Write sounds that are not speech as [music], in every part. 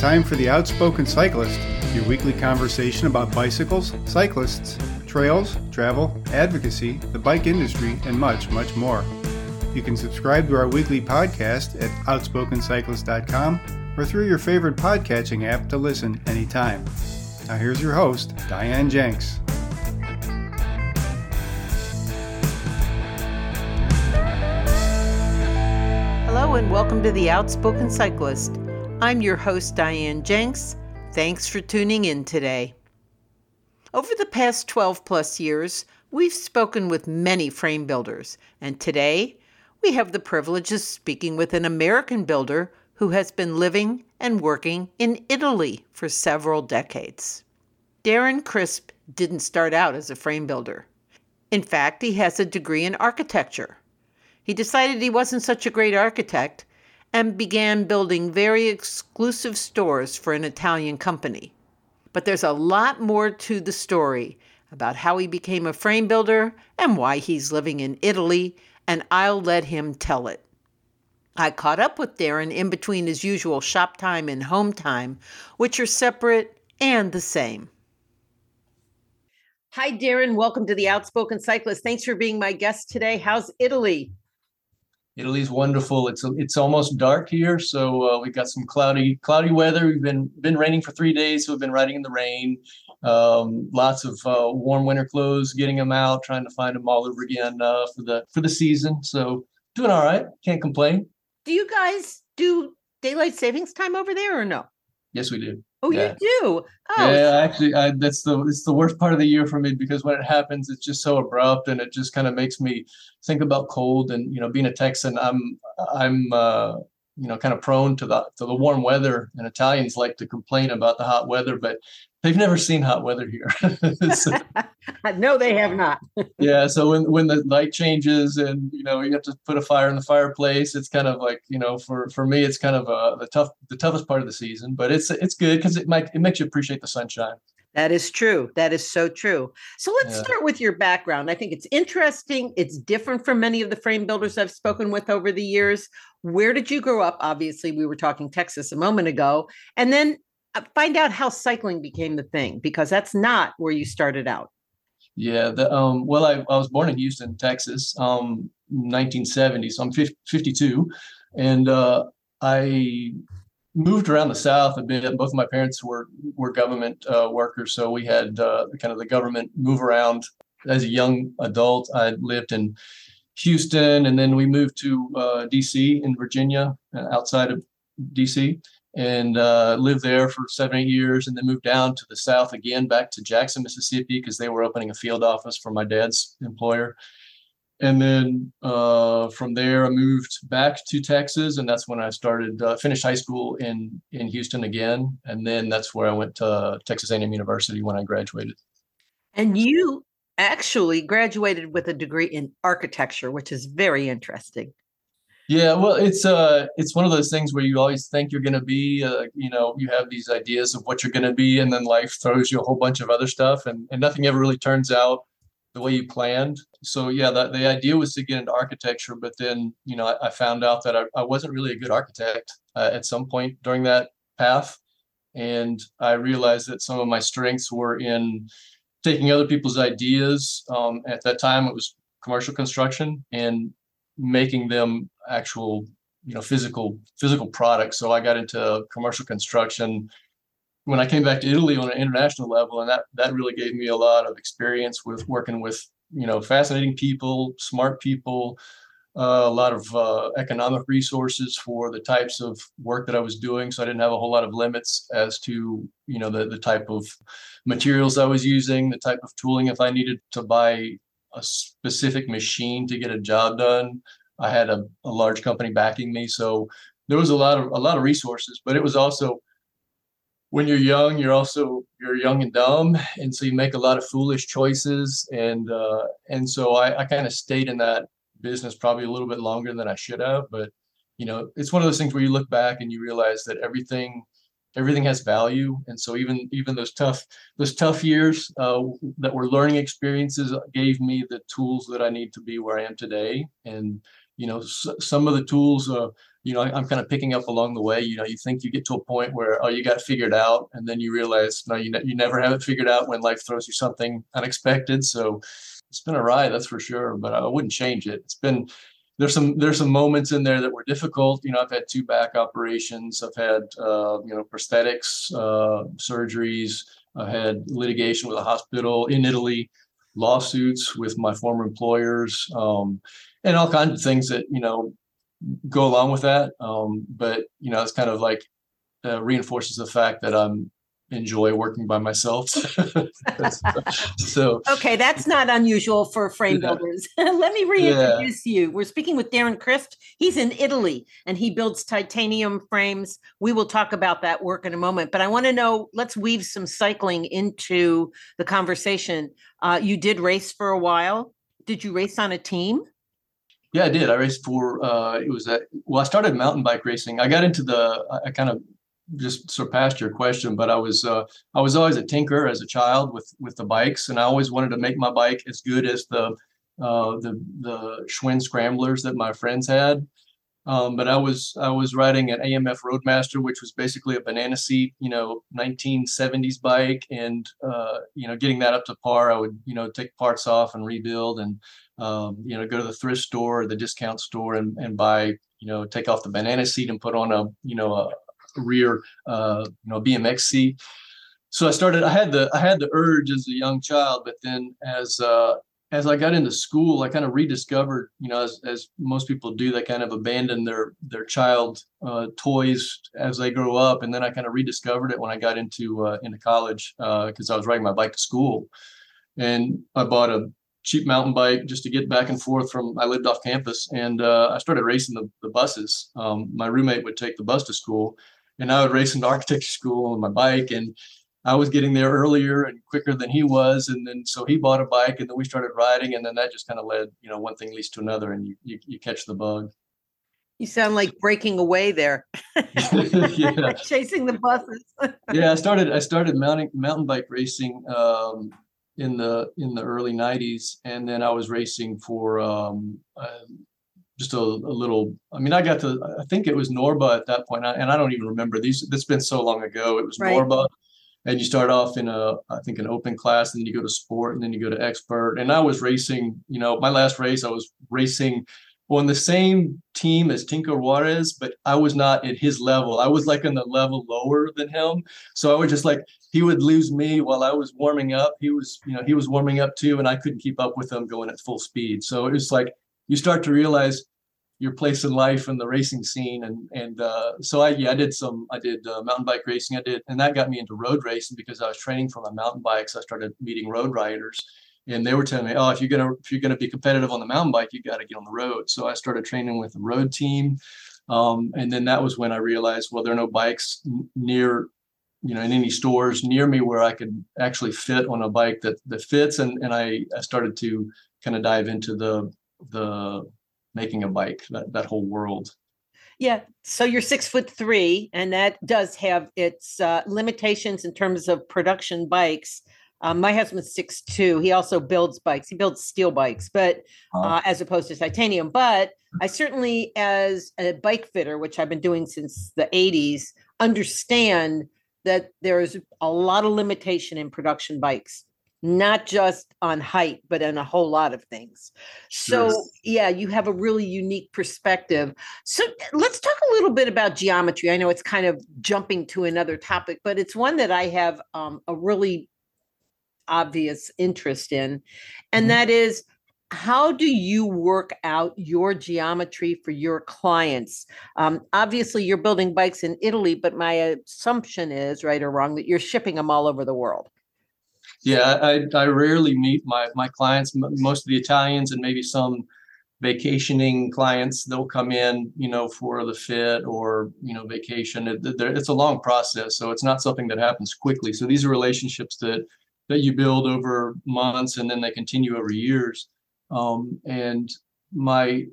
Time for The Outspoken Cyclist, your weekly conversation about bicycles, cyclists, trails, travel, advocacy, the bike industry, and much, much more. You can subscribe to our weekly podcast at outspokencyclist.com or through your favorite podcatching app to listen anytime. Now, here's your host, Diane Jenks. Hello, and welcome to The Outspoken Cyclist. I'm your host, Diane Jenks. Thanks for tuning in today. Over the past 12 plus years, we've spoken with many frame builders, and today we have the privilege of speaking with an American builder who has been living and working in Italy for several decades. Darren Crisp didn't start out as a frame builder. In fact, he has a degree in architecture. He decided he wasn't such a great architect and began building very exclusive stores for an Italian company. But there's a lot more to the story about how he became a frame builder and why he's living in Italy, and I'll let him tell it. I caught up with Darren in between his usual shop time and home time, which are separate and the same. Hi, Darren. Welcome to the Outspoken Cyclist. Thanks for being my guest today. How's Italy? Italy's wonderful. It's it's almost dark here, so uh, we've got some cloudy cloudy weather. We've been been raining for three days, so we've been riding in the rain. Um, lots of uh, warm winter clothes, getting them out, trying to find them all over again uh, for the for the season. So doing all right. Can't complain. Do you guys do daylight savings time over there or no? Yes, we do. Oh, Yeah. you do. Oh, Yeah, actually, I, that's the it's the worst part of the year for me because when it happens, it's just so abrupt and it just kind of makes me think about cold. And you know, being a Texan, I'm I'm uh, you know kind of prone to the to the warm weather. And Italians like to complain about the hot weather, but they've never seen hot weather here. [laughs] So, [laughs] no, they have not. [laughs] yeah, so when when the light changes and you know you have to put a fire in the fireplace, it's kind of like you know for for me it's kind of uh, the tough the toughest part of the season, but it's it's good because it might it makes you appreciate the sunshine. That is true. That is so true. So let's Yeah. start with your background. I think it's interesting. It's different from many of the frame builders I've spoken with over the years. Where did you grow up? Obviously, we were talking Texas a moment ago. And then find out how cycling became the thing, because that's not where you started out. Yeah, the um well I, I was born in Houston, Texas, um 1970, so I'm 50, 52 and uh I moved around the south a bit. Both of my parents were were government uh, workers, so we had uh, kind of the government move around. As a young adult, I lived in Houston, and then we moved to uh, DC in Virginia, uh, outside of DC, and uh, lived there for seven, eight years, and then moved down to the south again, back to Jackson, Mississippi, because they were opening a field office for my dad's employer. And then uh, from there, I moved back to Texas, and that's when I started uh, finished high school in in Houston again, and then that's where I went to Texas A&M University when I graduated. And you actually graduated with a degree in architecture, which is very interesting. Yeah, well, it's uh, it's one of those things where you always think you're going to be, uh, you know, you have these ideas of what you're going to be, and then life throws you a whole bunch of other stuff, and and nothing ever really turns out the way you planned. So yeah, that the idea was to get into architecture, but then you know I, I found out that I, I wasn't really a good architect uh, at some point during that path, and I realized that some of my strengths were in taking other people's ideas. Um, at that time, it was commercial construction and making them actual you know physical physical products. So i got into commercial construction when i came back to italy on an international level and that that really gave me a lot of experience with working with you know fascinating people smart people uh, a lot of uh, economic resources for the types of work that i was doing. So i didn't have a whole lot of limits as to you know the, the type of materials i was using the type of tooling if i needed to buy a specific machine to get a job done. I had a, a large company backing me, so there was a lot of a lot of resources. But it was also when you're young, you're also you're young and dumb, and so you make a lot of foolish choices. And uh, and so I, I kind of stayed in that business probably a little bit longer than I should have. But you know, it's one of those things where you look back and you realize that everything everything has value and so even even those tough those tough years uh, that were learning experiences gave me the tools that i need to be where i am today and you know s- some of the tools uh, you know, I, am kind of picking up along the way. You know, you think you get to a point where oh, you got figured out, and then you realize no, you ne- you never have it figured out when life throws you something unexpected. So it's been a ride, that's for sure. But I wouldn't change it. It's been there's some there's some moments in there that were difficult. You know, I've had two back operations. I've had uh, you know prosthetics uh, surgeries. I had litigation with a hospital in Italy, lawsuits with my former employers, um, and all kinds of things that you know go along with that. Um, but you know, it's kind of like uh, reinforces the fact that I'm enjoy working by myself. [laughs] so okay, that's not unusual for frame yeah. builders. [laughs] Let me reintroduce yeah. you. We're speaking with Darren Crisp. He's in Italy and he builds titanium frames. We will talk about that work in a moment, but I want to know. Let's weave some cycling into the conversation. Uh, you did race for a while. Did you race on a team? Yeah, I did. I raced for uh, it was that. Well, I started mountain bike racing. I got into the. I kind of just surpassed your question, but I was uh, I was always a tinker as a child with with the bikes, and I always wanted to make my bike as good as the uh, the the Schwinn scramblers that my friends had. Um, but I was I was riding an AMF Roadmaster, which was basically a banana seat, you know, 1970s bike, and uh, you know, getting that up to par, I would you know take parts off and rebuild, and um, you know, go to the thrift store, or the discount store, and and buy you know take off the banana seat and put on a you know a, rear, uh, you know, BMX seat. So I started. I had the I had the urge as a young child, but then as uh, as I got into school, I kind of rediscovered, you know, as, as most people do, they kind of abandon their their child uh, toys as they grow up, and then I kind of rediscovered it when I got into uh, into college because uh, I was riding my bike to school, and I bought a cheap mountain bike just to get back and forth from. I lived off campus, and uh, I started racing the, the buses. Um, my roommate would take the bus to school, and I would race into architecture school on my bike and I was getting there earlier and quicker than he was. And then so he bought a bike and then we started riding and then that just kind of led, you know, one thing leads to another and you you, you catch the bug. You sound like breaking away there. [laughs] yeah. [laughs] Chasing the buses. [laughs] yeah, I started I started mountain mountain bike racing um, in the in the early 90s and then I was racing for um, uh, just a, a, little. I mean, I got to. I think it was Norba at that point, and I don't even remember these. It's been so long ago. It was right. Norba, and you start off in a, I think, an open class, and then you go to sport, and then you go to expert. And I was racing. You know, my last race, I was racing on the same team as Tinker Juarez, but I was not at his level. I was like on the level lower than him. So I was just like, he would lose me while I was warming up. He was, you know, he was warming up too, and I couldn't keep up with him going at full speed. So it was like you start to realize your place in life and the racing scene and and uh, so I yeah I did some I did uh, mountain bike racing I did and that got me into road racing because I was training for my mountain bikes. I started meeting road riders and they were telling me oh if you're gonna if you're gonna be competitive on the mountain bike you got to get on the road. So I started training with the road team um, and then that was when I realized well there are no bikes near you know in any stores near me where I could actually fit on a bike that that fits and and I, I started to kind of dive into the the making a bike that, that whole world. Yeah so you're six foot three and that does have its uh, limitations in terms of production bikes. Um, my husband's six two he also builds bikes he builds steel bikes but uh, as opposed to titanium but i certainly as a bike fitter which i've been doing since the 80s understand that there's a lot of limitation in production bikes not just on height, but on a whole lot of things. So, yes. yeah, you have a really unique perspective. So, let's talk a little bit about geometry. I know it's kind of jumping to another topic, but it's one that I have um, a really obvious interest in. And mm-hmm. that is how do you work out your geometry for your clients? Um, obviously, you're building bikes in Italy, but my assumption is, right or wrong, that you're shipping them all over the world. Yeah, I, I rarely meet my my clients. Most of the Italians and maybe some vacationing clients, they'll come in, you know, for the fit or you know vacation. It, it's a long process, so it's not something that happens quickly. So these are relationships that that you build over months and then they continue over years. Um, and my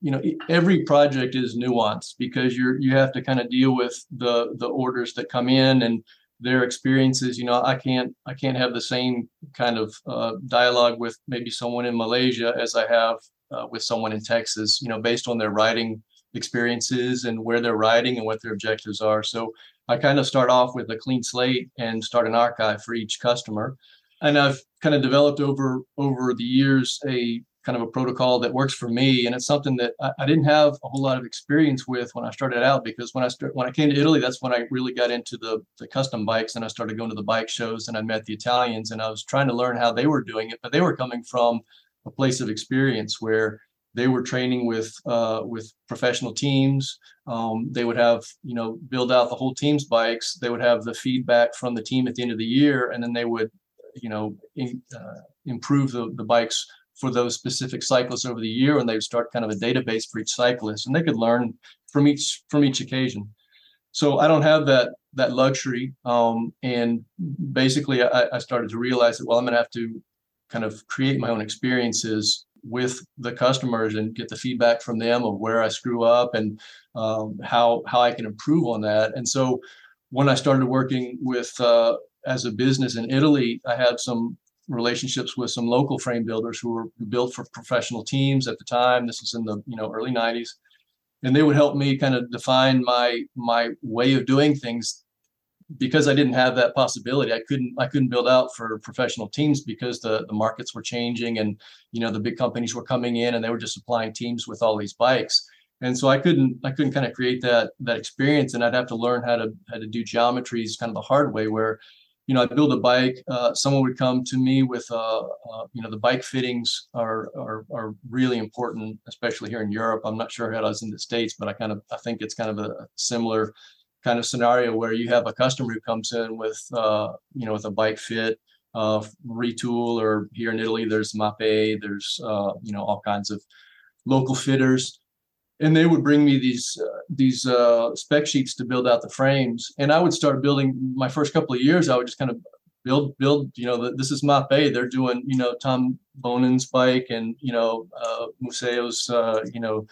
you know every project is nuanced because you're you have to kind of deal with the the orders that come in and their experiences you know i can't i can't have the same kind of uh, dialogue with maybe someone in malaysia as i have uh, with someone in texas you know based on their writing experiences and where they're riding and what their objectives are. So I kind of start off with a clean slate and start an archive for each customer. And I've kind of developed over over the years a kind of a protocol that works for me. And it's something that I, I, didn't have a whole lot of experience with when I started out because when I start, when I came to Italy, that's when I really got into the, the custom bikes and I started going to the bike shows and I met the Italians and I was trying to learn how they were doing it, but they were coming from a place of experience where they were training with uh, with professional teams. Um, they would have you know build out the whole team's bikes. They would have the feedback from the team at the end of the year, and then they would you know in, uh, improve the, the bikes for those specific cyclists over the year, and they would start kind of a database for each cyclist, and they could learn from each from each occasion. So I don't have that that luxury, um, and basically I, I started to realize that well I'm going to have to kind of create my own experiences with the customers and get the feedback from them of where I screw up and um, how how I can improve on that. And so when I started working with uh, as a business in Italy, I had some relationships with some local frame builders who were built for professional teams at the time. This was in the you know early 90s. And they would help me kind of define my my way of doing things because I didn't have that possibility, I couldn't I couldn't build out for professional teams because the the markets were changing and you know the big companies were coming in and they were just supplying teams with all these bikes. And so I couldn't I couldn't kind of create that that experience and I'd have to learn how to how to do geometries kind of the hard way where you know I build a bike uh, someone would come to me with uh, uh, you know the bike fittings are, are are really important especially here in Europe. I'm not sure how it is in the states but I kind of I think it's kind of a similar kind of scenario where you have a customer who comes in with uh, you know with a bike fit uh, Retül or here in Italy there's Mapei there's uh, you know all kinds of local fitters and they would bring me these uh, these uh, spec sheets to build out the frames and I would start building my first couple of years I would just kind of build build you know this is Mapei they're doing you know Tom Boonen's bike and you know uh, Museeuw's uh, you know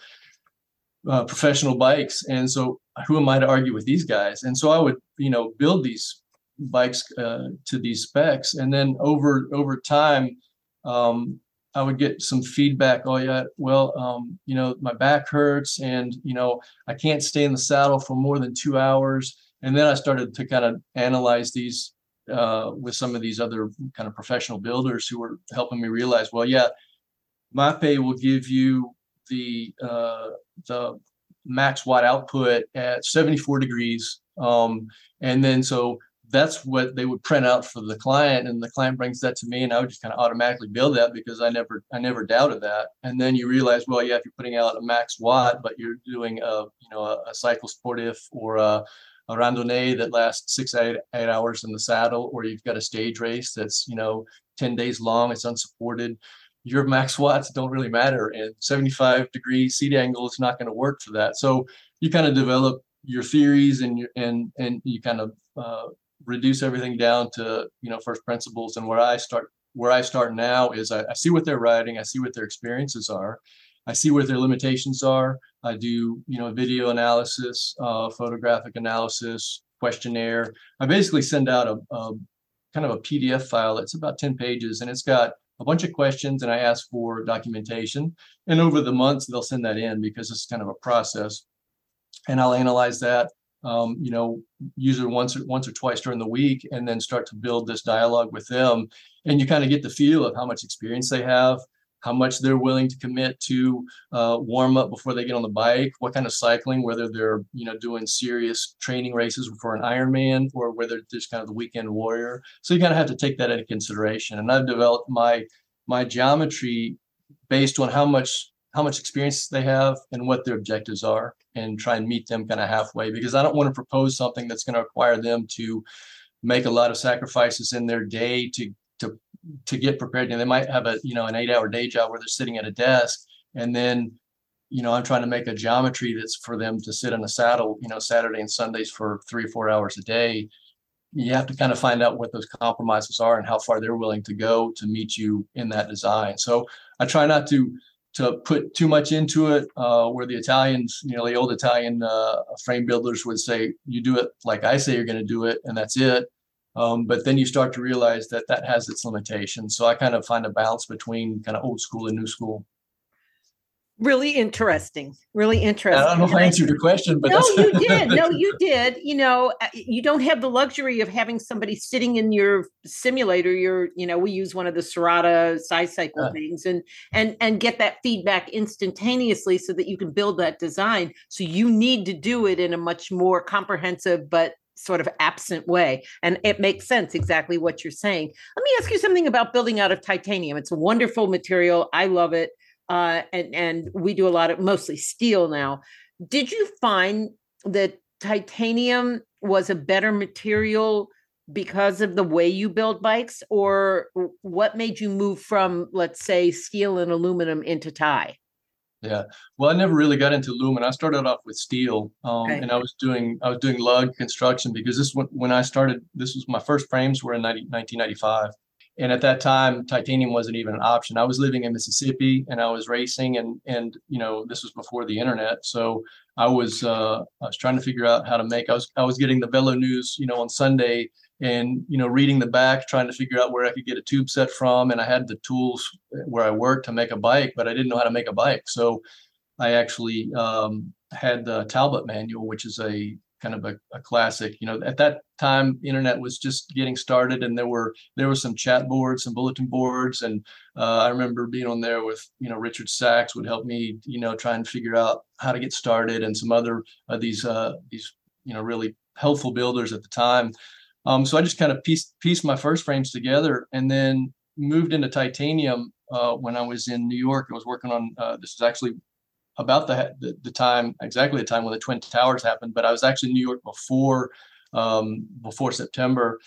uh, professional bikes. And so who am I to argue with these guys? And so I would, you know, build these bikes uh, to these specs. And then over, over time, um, I would get some feedback. Oh yeah, well, um, you know, my back hurts, and you know, I can't stay in the saddle for more than two hours. And then I started to kind of analyze these uh, with some of these other kind of professional builders who were helping me realize, well, yeah, Mapei will give you the uh, the max watt output at 74 degrees. Um, and then so that's what they would print out for the client and the client brings that to me and I would just kind of automatically build that because I never I never doubted that. And then you realize, well, yeah, if you're putting out a max watt, but you're doing a you know a, a cycle sportif or a, a randonnée that lasts six eight, eight hours in the saddle, or you've got a stage race that's you know 10 days long, it's unsupported your max watts don't really matter and 75 degree seat angle is not going to work for that so you kind of develop your theories and your and and you kind of uh, reduce everything down to you know first principles and where i start where i start now is I, I see what they're writing i see what their experiences are i see what their limitations are i do you know video analysis uh, photographic analysis questionnaire i basically send out a, a kind of a pdf file it's about 10 pages and it's got a bunch of questions and I ask for documentation. And over the months, they'll send that in because it's kind of a process. And I'll analyze that, um, you know, use it once or once or twice during the week, and then start to build this dialogue with them. And you kind of get the feel of how much experience they have, how much they're willing to commit to uh, warm up before they get on the bike, what kind of cycling, whether they're you know doing serious training races for an Ironman or whether just kind of the weekend warrior. So you kind of have to take that into consideration. And I've developed my my geometry based on how much how much experience they have and what their objectives are and try and meet them kind of halfway because I don't want to propose something that's going to require them to make a lot of sacrifices in their day to to to get prepared. And they might have a you know an eight hour day job where they're sitting at a desk, and then you know I'm trying to make a geometry that's for them to sit in a saddle you know Saturday and Sundays for three or four hours a day. You have to kind of find out what those compromises are and how far they're willing to go to meet you in that design. So I try not to to put too much into it. Uh, where the Italians, you know, the old Italian uh, frame builders would say, "You do it like I say you're going to do it, and that's it." Um, but then you start to realize that that has its limitations. So I kind of find a balance between kind of old school and new school. Really interesting really interesting i don't know if i answered your question but no you [laughs] did no you did you know uh, you don't have the luxury of having somebody sitting in your simulator your you know we use one of the Serotta Size Cycle uh, things and and and get that feedback instantaneously so that you can build that design so you need to do it in a much more comprehensive but sort of absent way. And it makes sense exactly what you're saying. Let me ask you something about building out of titanium. It's a wonderful material. I love it uh, and and we do a lot of mostly steel now. Did you find that titanium was a better material because of the way you build bikes, or what made you move from, let's say, steel and aluminum into tie? Yeah, well, I never really got into aluminum. I started off with steel, um, okay. and I was doing I was doing lug construction because this when when I started. This was my first frames were in 90, 1995, and at that time titanium wasn't even an option. I was living in mississippi and i was racing and and you know this was before the internet. So i was uh i was trying to figure out how to make i was i was getting the velo news you know on sunday and you know reading the back trying to figure out where i could get a tube set from. And i had the tools where i worked to make a bike but i didn't know how to make a bike. So i actually um, had the talbot manual which is a kind of a, a, classic. You know, at that time, internet was just getting started, and there were there were some chat boards, some bulletin boards, and uh, I remember being on there with you know Richard Sachs would help me you know try and figure out how to get started, and some other uh, these uh, these you know really helpful builders at the time. Um, so I just kind of pieced pieced my first frames together, and then moved into titanium uh, when I was in New York. I was working on uh, this is actually about the, the, the time exactly the time when the twin towers happened but i was actually in new york before um, before september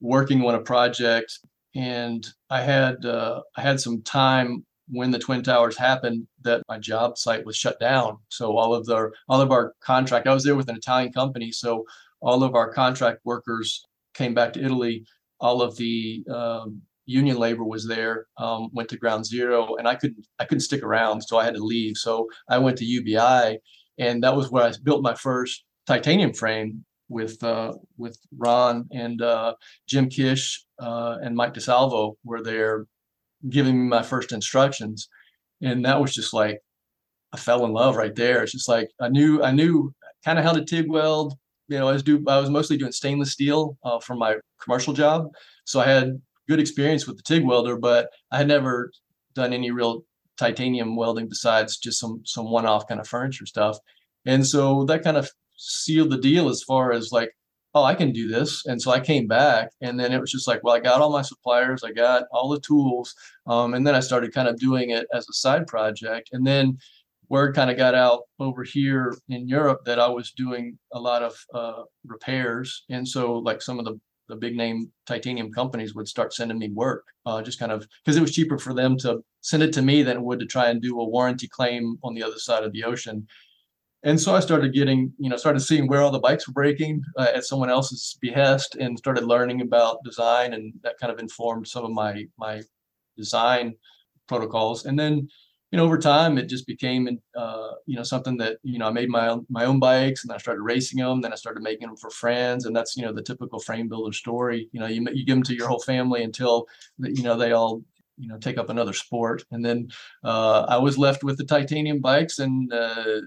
working on a project and i had uh, i had some time when the twin towers happened that my job site was shut down. So all of the all of our contract i was there with an italian company so all of our contract workers came back to italy. All of the um, union labor was there, um, went to ground zero, and I couldn't I couldn't stick around, so I had to leave. So I went to UBI, and that was where I built my first titanium frame with uh, with Ron and uh, Jim Kish uh, and Mike DeSalvo were there giving me my first instructions, and that was just like I fell in love right there. It's just like I knew I knew kind of how to TIG weld. You know, I was do I was mostly doing stainless steel uh, for my commercial job, so I had good experience with the TIG welder, but I had never done any real titanium welding besides just some some one-off kind of furniture stuff. And so that kind of sealed the deal as far as like, oh, I can do this. And so I came back, and then it was just like, well, I got all my suppliers, I got all the tools, um, and then I started kind of doing it as a side project. And then word kind of got out over here in Europe that I was doing a lot of uh, repairs, and so like some of the the big name titanium companies would start sending me work, uh, just kind of because it was cheaper for them to send it to me than it would to try and do a warranty claim on the other side of the ocean. And so I started getting, you know, started seeing where all the bikes were breaking uh, at someone else's behest, and started learning about design, and that kind of informed some of my my design protocols. And then know, over time, it just became, uh, you know, something that, you know, I made my own, my own bikes and I started racing them. Then I started making them for friends. And that's, you know, the typical frame builder story. You know, you, you give them to your whole family until, you know, they all, you know, take up another sport. And then uh, I was left with the titanium bikes and uh,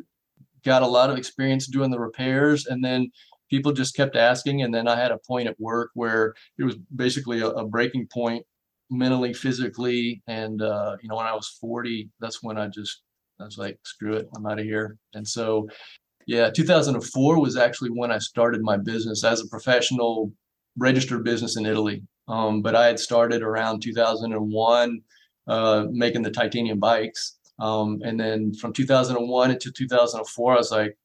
got a lot of experience doing the repairs. And then people just kept asking. And then I had a point at work where it was basically a, a breaking point mentally, physically, and uh, you know, when I was 40, that's when I just I was like, screw it, I'm out of here. And so, yeah, 2004 was actually when I started my business as a professional registered business in Italy. Um, but I had started around 2001 uh, making the titanium bikes. Um, and then from 2001 until 2004, I was like,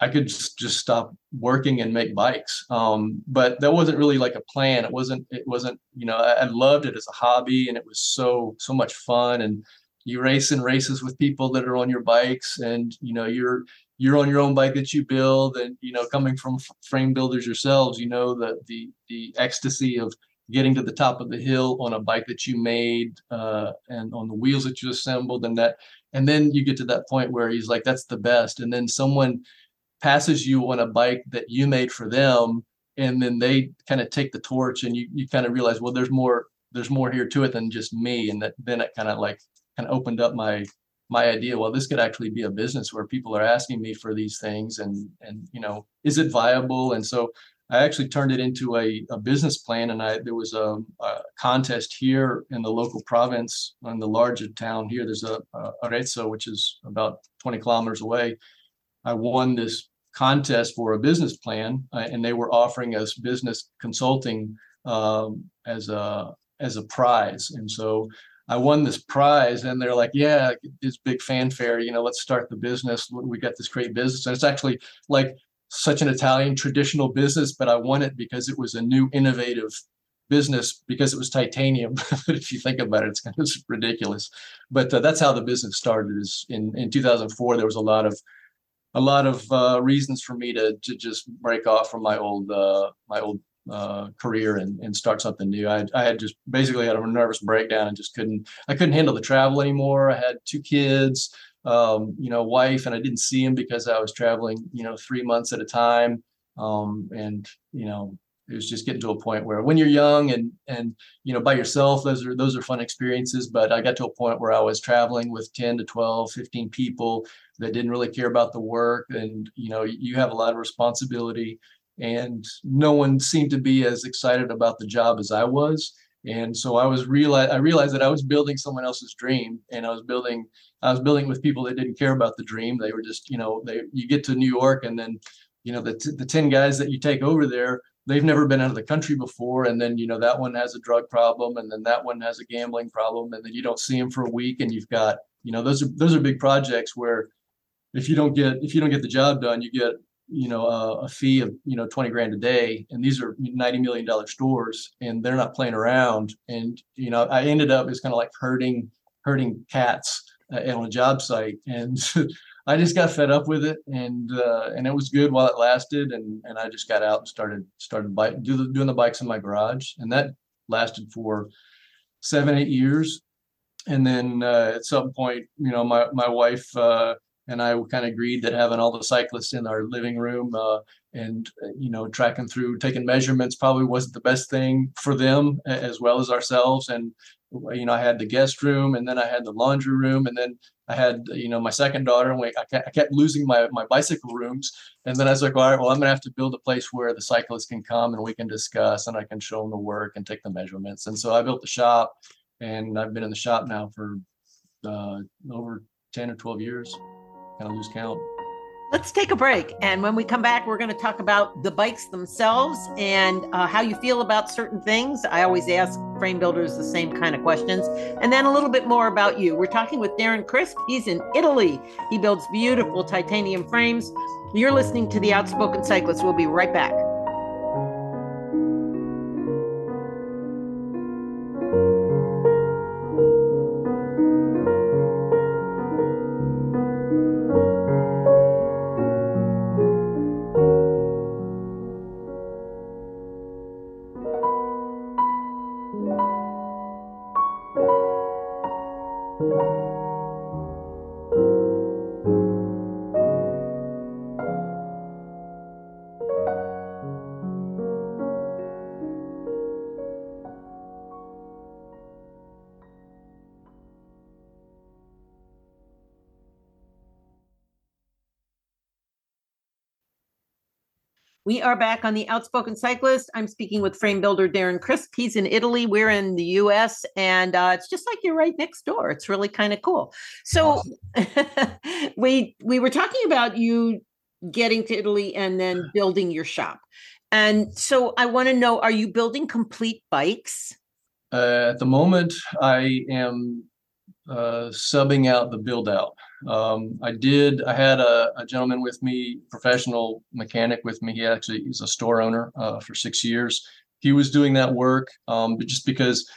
I could just, stop working and make bikes. Um, but that wasn't really like a plan. It wasn't, it wasn't, you know, I, I, loved it as a hobby and it was so, so much fun. And you race in races with people that are on your bikes and, you know, you're, you're on your own bike that you build and, you know, coming from frame builders yourselves, you know, the, the, the ecstasy of getting to the top of the hill on a bike that you made uh, and on the wheels that you assembled and that, and then you get to that point where he's like, that's the best. And then someone, passes you on a bike that you made for them and then they kind of take the torch and you, you kind of realize well there's more there's more here to it than just me. And that then it kind of like kind of opened up my my idea well this could actually be a business where people are asking me for these things and and you know is it viable? And so i actually turned it into a, a business plan and i there was a, a contest here in the local province in the larger town here. There's a, a arezzo which is about 20 kilometers away. I won this contest for a business plan uh, and they were offering us business consulting um, as a as a prize and so I won this prize, and they're like, "Yeah, it's big fanfare. You know, let's start the business. We got this great business." And it's actually like such an Italian traditional business, but I won it because it was a new, innovative business because it was titanium. but [laughs] if you think about it, it's kind of ridiculous. But uh, that's how the business started. Is in in 2004 there was a lot of a lot of uh, reasons for me to to just break off from my old uh, my old uh, career and, and start something new. I, I had just basically had a nervous breakdown and just couldn't I couldn't handle the travel anymore. I had two kids, um, you know, wife, and I didn't see him because I was traveling, you know, three months at a time. Um, and you know, it was just getting to a point where when you're young and and you know by yourself, those are those are fun experiences. But I got to a point where I was traveling with 10 to 12, 15 people that didn't really care about the work, and you know, you have a lot of responsibility and no one seemed to be as excited about the job as I was. And so I was realize I realized that I was building someone else's dream, and I was building I was building with people that didn't care about the dream. They were just you know they you get to New York and then you know the t- the ten guys that you take over there they've never been out of the country before and then you know that one has a drug problem and then that one has a gambling problem and then you don't see them for a week and you've got you know those are those are big projects where if you don't get if you don't get the job done you get you know a, a, fee of you know 20 grand a day. And these are 90 million dollar stores and they're not playing around. And you know i ended up as kind of like herding herding cats uh, on a job site. And [laughs] i just got fed up with it and uh, and it was good while it lasted. And and i just got out and started started bike do the, doing the bikes in my garage. And that lasted for seven eight years. And then uh, at some point you know my my wife uh, and I kind of agreed that having all the cyclists in our living room uh, and uh, you know tracking through, taking measurements probably wasn't the best thing for them as well as ourselves. And you know, I had the guest room, and then I had the laundry room, and then I had you know my second daughter, and we, I, kept losing my my bicycle rooms. And then I was like, all right, well, I'm gonna have to build a place where the cyclists can come and we can discuss, and I can show them the work and take the measurements. And so I built the shop, and I've been in the shop now for uh, over 10 or 12 years kind of lose count. Let's take a break. And when we come back, we're going to talk about the bikes themselves and uh, how you feel about certain things. I always ask frame builders the same kind of questions. And then a little bit more about you. We're talking with Darren Crisp. He's in Italy. He builds beautiful titanium frames. You're listening to The Outspoken Cyclist. We'll be right back. We are back on the Outspoken Cyclist. I'm speaking with frame builder Darren Crisp. He's in Italy. We're in the US, and uh, it's just like you're right next door. It's really kind of cool. So [laughs] we we were talking about you getting to Italy and then building your shop. And so I want to know: Are you building complete bikes? Uh, at the moment, I am uh, subbing out the build out. Um, I did. I had a, a, gentleman with me, professional mechanic with me. He actually is a store owner uh, for six years. He was doing that work, um, but just because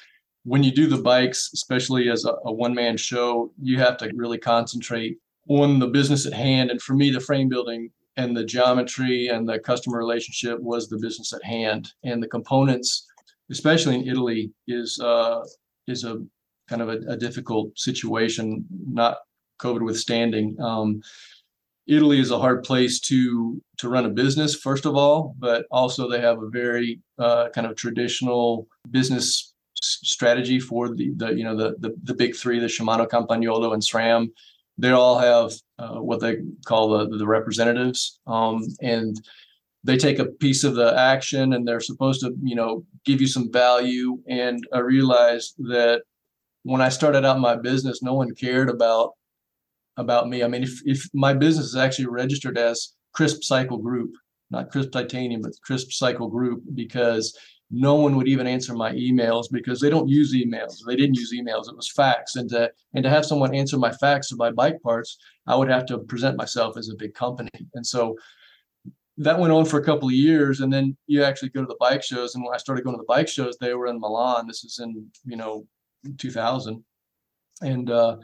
when you do the bikes, especially as a, a one man show, you have to really concentrate on the business at hand. And for me, the frame building and the geometry and the customer relationship was the business at hand. And the components, especially in Italy, is uh, is a kind of a, a difficult situation. Not COVID withstanding. Um, Italy is a hard place to to run a business, first of all, but also they have a very uh, kind of traditional business strategy for the, the you know the, the the big three, the Shimano, Campagnolo, and SRAM. they all have uh, what they call the the representatives, um, and they take a piece of the action and they're supposed to you know give you some value. And I realized that when I started out my business, no one cared about about me. I mean, if if my business is actually registered as Crisp Cycle Group, not Crisp Titanium, but Crisp Cycle Group, because no one would even answer my emails because they don't use emails. They didn't use emails. It was fax. And to and to have someone answer my fax or my bike parts, I would have to present myself as a big company. And so that went on for a couple of years. And then you actually go to the bike shows. And when I started going to the bike shows, they were in Milan. This is in, you know, 2000. And uh,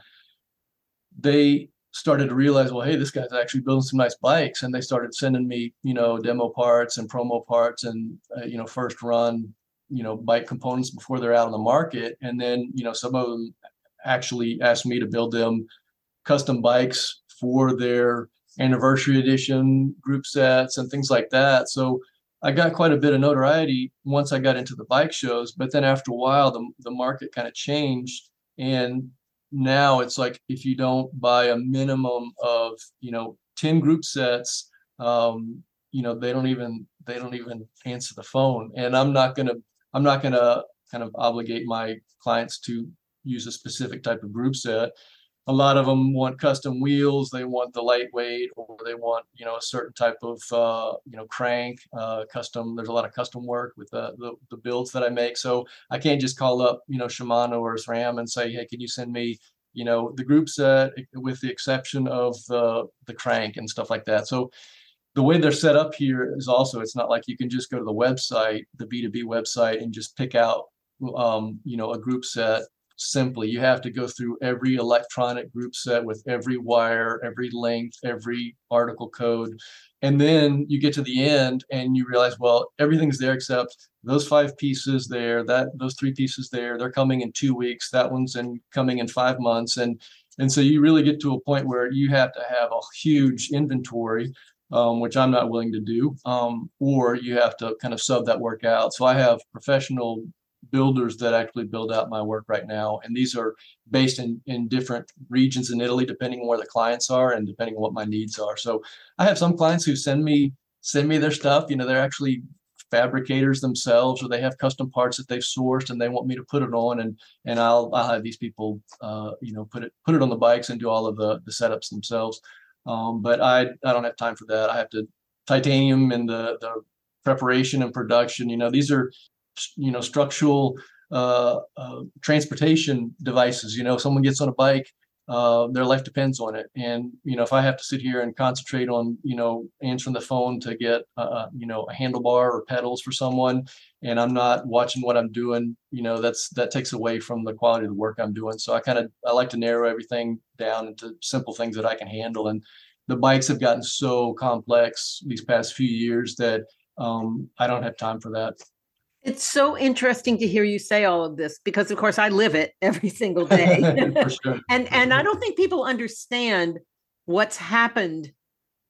they started to realize, well, hey, this guy's actually building some nice bikes, and they started sending me, you know, demo parts and promo parts and uh, you know first run, you know, bike components before they're out on the market, and then you know some of them actually asked me to build them custom bikes for their anniversary edition group sets and things like that. So I got quite a bit of notoriety once I got into the bike shows, but then after a while, the the market kind of changed. And now it's like if you don't buy a minimum of you know 10 group sets um, you know they don't even they don't even answer the phone. And i'm not going to i'm not going to kind of obligate my clients to use a specific type of group set a lot of them want custom wheels they want the lightweight or they want you know a certain type of uh, you know crank uh, custom there's a lot of custom work with the, the, the builds that i make. So i can't just call up you know shimano or sram and say hey can you send me you know the group set with the exception of the the crank and stuff like that. So the way they're set up here is also it's not like you can just go to the website the b2b website and just pick out um, you know a group set simply. You have to go through every electronic group set with every wire, every length, every article code. And then you get to the end and you realize, well, everything's there except those five pieces there, that those three pieces there, they're coming in two weeks. That one's in coming in five months. And and so you really get to a point where you have to have a huge inventory um, which I'm not willing to do, um, or you have to kind of sub that work out. So I have professional builders that actually build out my work right now. And these are based in, in different regions in Italy, depending on where the clients are and depending on what my needs are. So I have some clients who send me send me their stuff. You know, they're actually fabricators themselves or they have custom parts that they've sourced and they want me to put it on and and I'll I'll have these people uh, you know put it put it on the bikes and do all of the the setups themselves. Um, but I I don't have time for that. I have to titanium and the the preparation and production. You know, these are you know structural uh, uh, transportation devices. You know, someone gets on a bike, uh, their life depends on it. And you know, if I have to sit here and concentrate on you know answering the phone to get uh, uh, you know a handlebar or pedals for someone, and I'm not watching what I'm doing, you know, that's that takes away from the quality of the work I'm doing. So I kind of I like to narrow everything down into simple things that I can handle. And the bikes have gotten so complex these past few years that um, I don't have time for that. It's so interesting to hear you say all of this because of course I live it every single [laughs] day. [laughs] sure. and and I don't think people understand what's happened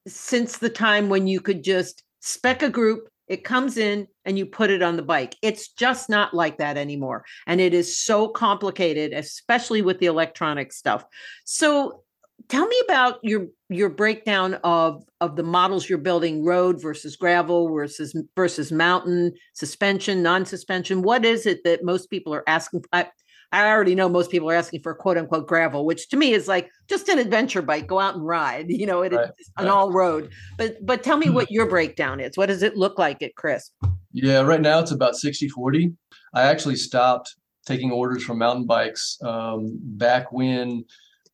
since the time when you could just spec a group, it comes in and you put it on the bike. It's just not like that anymore. And it is so complicated, especially with the electronic stuff. So tell me about your your breakdown of of the models you're building road versus gravel versus versus mountain suspension non-suspension. What is it that most people are asking I, I already know most people are asking for quote unquote gravel which to me is like just an adventure bike go out and ride [laughs] you know it, right. it's an all road but but tell me hmm. what your breakdown is. What does it look like at crisp? Yeah right now it's about 60 40 i actually stopped taking orders from mountain bikes um, back when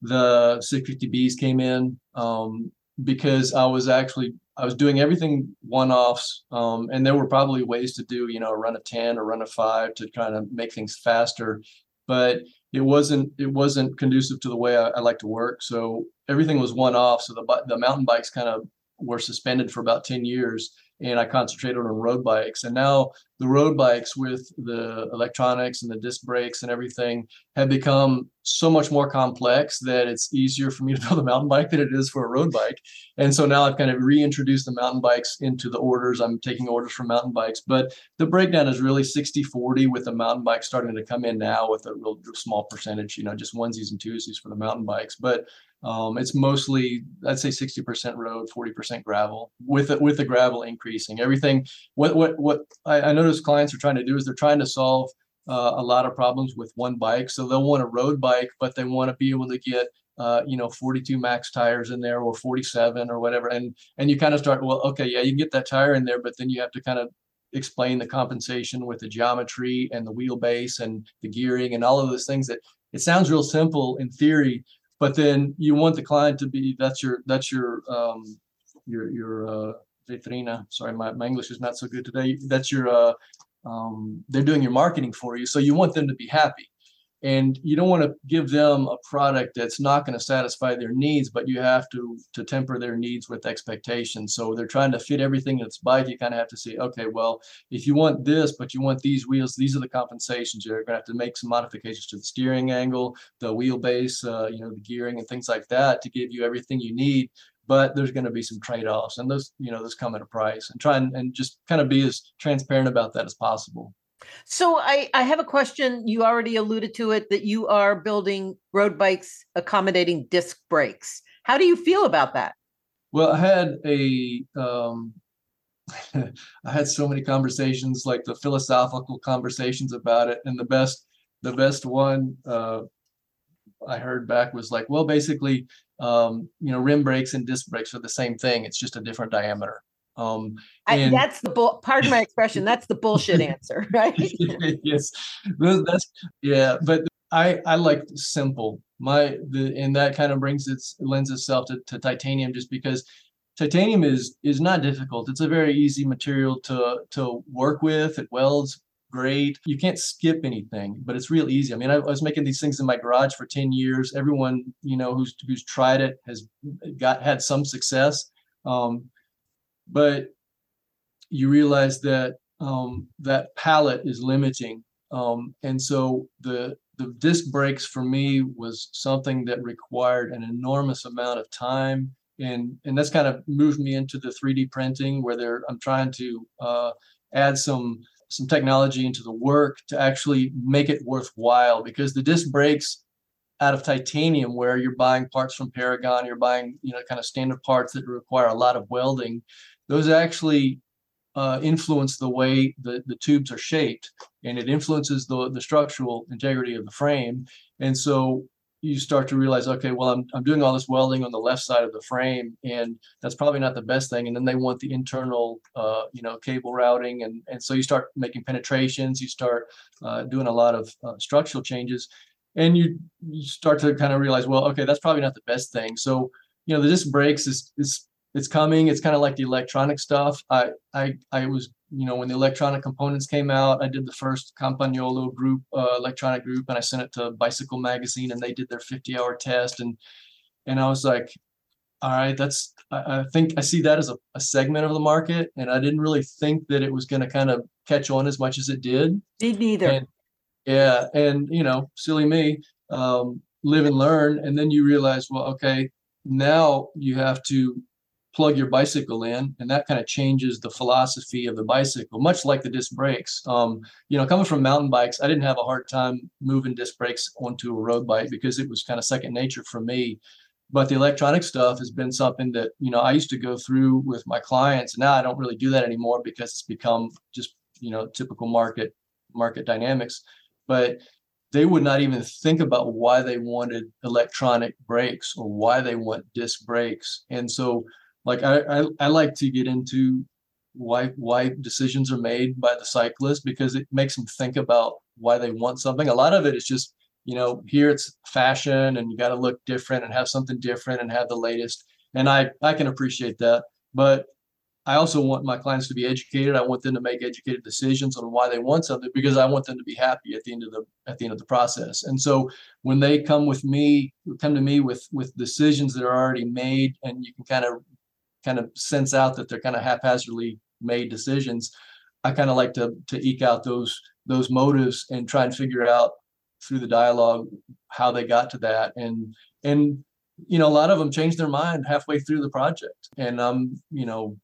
the 650Bs came in um, because I was actually I was doing everything one offs, um, and there were probably ways to do you know a run of ten or run of five to kind of make things faster, but it wasn't it wasn't conducive to the way I, I like to work. So everything was one off. So the the mountain bikes kind of were suspended for about ten years, and I concentrated on road bikes. And now the road bikes with the electronics and the disc brakes and everything have become so much more complex that it's easier for me to [laughs] build a mountain bike than it is for a road bike. And so now I've kind of reintroduced the mountain bikes into the orders. I'm taking orders for mountain bikes, but the breakdown is really 60 40 with the mountain bikes starting to come in now with a real small percentage, you know, just onesies and twosies for the mountain bikes. But um, it's mostly, I'd say 60% road, 40% gravel with it, with the gravel increasing. Everything, what, what, what I, I notice clients are trying to do is they're trying to solve uh, a lot of problems with one bike. So they'll want a road bike, but they want to be able to get uh, you know 42 max tires in there or 47 or whatever and and you kind of start well okay yeah you can get that tire in there but then you have to kind of explain the compensation with the geometry and the wheelbase and the gearing and all of those things that it sounds real simple in theory but then you want the client to be that's your that's your um your your uh vitrina. Sorry my, my english is not so good today. That's your uh um they're doing your marketing for you so you want them to be happy and you don't want to give them a product that's not going to satisfy their needs but you have to to temper their needs with expectations. So they're trying to fit everything that's bike you kind of have to say okay well if you want this but you want these wheels these are the compensations. You're going to have to make some modifications to the steering angle the wheelbase uh, you know the gearing and things like that to give you everything you need. But there's going to be some trade-offs and those you know those come at a price. And try and, and just kind of be as transparent about that as possible so I, I have a question. You already alluded to it that you are building road bikes accommodating disc brakes. How do you feel about that? Well, I had a um, [laughs] I had so many conversations, like the philosophical conversations about it, and the best the best one uh, I heard back was like, well, basically, um, you know, rim brakes and disc brakes are the same thing. It's just a different diameter. Um, and, I, that's the bull. Pardon my expression. That's the bullshit [laughs] answer, right? [laughs] yes, that's yeah. But I I like simple. My the and that kind of brings its lends itself to, to titanium just because titanium is is not difficult. It's a very easy material to to work with. It welds great. You can't skip anything, but it's real easy. I mean, I, I, was making these things in my garage for 10 years. Everyone, you know, who's who's tried it has got had some success. Um, but you realize that um, that palette is limiting. Um, and so the the disc brakes for me was something that required an enormous amount of time and and that's kind of moved me into the 3D printing where I'm trying to uh, add some some technology into the work to actually make it worthwhile because the disc brakes out of titanium where you're buying parts from Paragon you're buying you know kind of standard parts that require a lot of welding those actually uh, influence the way the, the tubes are shaped and it influences the, the structural integrity of the frame. And so you start to realize, okay, well, I'm, I'm doing all this welding on the left side of the frame, and that's probably not the best thing. And then they want the internal, uh, you know, cable routing, and and so you start making penetrations, you start uh, doing a lot of uh, structural changes, and you you start to kind of realize, well, okay, that's probably not the best thing. So you know, the disc brakes is is it's coming. It's kind of like the electronic stuff. I I I was you know when the electronic components came out, I did the first Campagnolo group uh, electronic group, and I sent it to Bicycle Magazine, and they did their 50 hour test, and and I was like, all right, that's I, I think I see that as a, a segment of the market, and I didn't really think that it was going to kind of catch on as much as it did. Me neither. And, yeah, and you know, silly me, um, live and learn, and then you realize, well, okay, now you have to plug your bicycle in, and that kind of changes the philosophy of the bicycle, much like the disc brakes. Um, you know, coming from mountain bikes, I didn't have a hard time moving disc brakes onto a road bike because it was kind of second nature for me. But the electronic stuff has been something that you know I used to go through with my clients, now I don't really do that anymore because it's become just you know typical market market dynamics. But they would not even think about why they wanted electronic brakes or why they want disc brakes. And so like I, I, I like to get into why why decisions are made by the cyclist because it makes them think about why they want something. A lot of it is just you know here it's fashion and you got to look different and have something different and have the latest. And I I can appreciate that, but I also want my clients to be educated. I want them to make educated decisions on why they want something because I want them to be happy at the end of the at the end of the process. And so when they come with me, come to me with with decisions that are already made, and you can kind of kind of sense out that they're kind of haphazardly made decisions. I kind of like to to eke out those those motives and try and figure out through the dialogue how they got to that and and you know a lot of them change their mind halfway through the project and i'm you know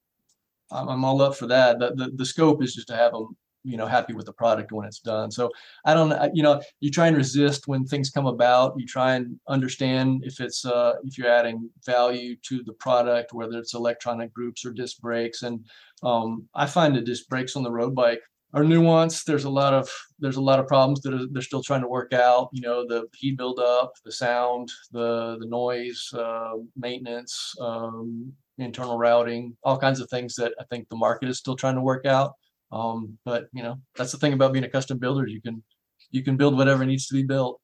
i'm, I'm all up for that the, the, the scope is just to have them you know happy with the product when it's done. So i don't you know you try and resist when things come about you try and understand if it's uh if you're adding value to the product whether it's electronic groups or disc brakes. And um i find that disc brakes on the road bike are nuanced. There's a lot of there's a lot of problems that are, they're still trying to work out you know the heat buildup the sound the the noise uh, maintenance um, internal routing all kinds of things that i think the market is still trying to work out um, but you know, that's the thing about being a custom builder. You can you can build whatever needs to be built.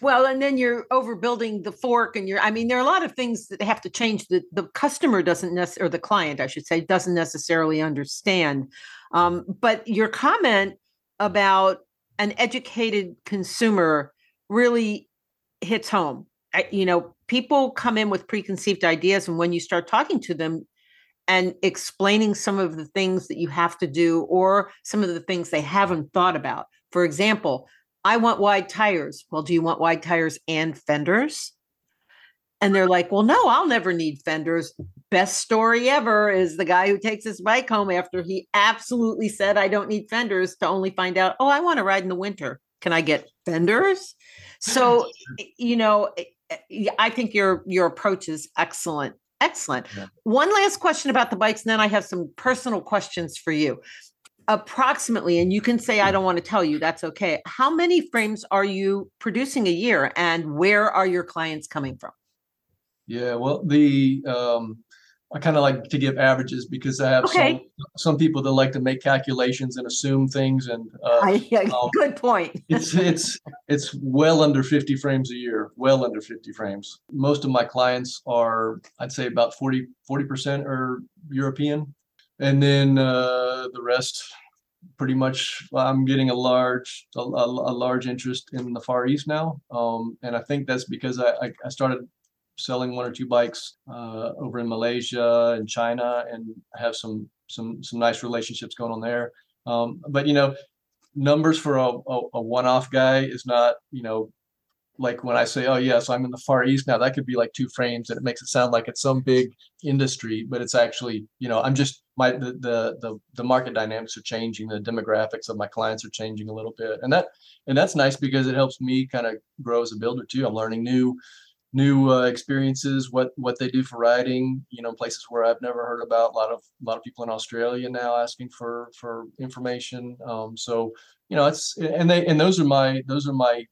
Well, and then you're overbuilding the fork, and you're. I mean, there are a lot of things that have to change. The the customer doesn't necessarily, or the client, I should say, doesn't necessarily understand. Um, but your comment about an educated consumer really hits home. I, you know, people come in with preconceived ideas, and when you start talking to them, and explaining some of the things that you have to do or some of the things they haven't thought about. For example, I want wide tires. Well, do you want wide tires and fenders? And they're like, well, no, I'll never need fenders. Best story ever is the guy who takes his bike home after he absolutely said, I don't need fenders, to only find out, oh, I want to ride in the winter. Can I get fenders? [laughs] So, you know, eh, eh, I think your your approach is excellent. Excellent. Yeah. One last question about the bikes, and then I have some personal questions for you. Approximately, and you can say I don't want to tell you, that's okay. How many frames are you producing a year, and where are your clients coming from? Yeah, well, the um, I kind of like to give averages because I have okay. some some people that like to make calculations and assume things. And uh, I, yeah, um, good point. [laughs] it's it's it's well under 50 frames a year. Well under 50 frames. Most of my clients are, I'd say, about 40 40 percent are European, and then uh, the rest, pretty much, I'm getting a large a, a, large interest in the Far East now. Um, and I think that's because I I started selling one or two bikes uh, over in Malaysia and China, and have some some some nice relationships going on there. Um, but you know, numbers for a, a, a one-off guy is not you know like when I say, oh yes, I'm in the Far East now, that could be like two frames, and it makes it sound like it's some big industry, but it's actually, you know, I'm just my the the the, the market dynamics are changing, the demographics of my clients are changing a little bit, and that and that's nice because it helps me kind of grow as a builder too. I'm learning new new uh, experiences, what what they do for riding, you know, places where I've never heard about. A lot of a lot of people in Australia now asking for for information. Um, so you know, it's and they and those are my those are my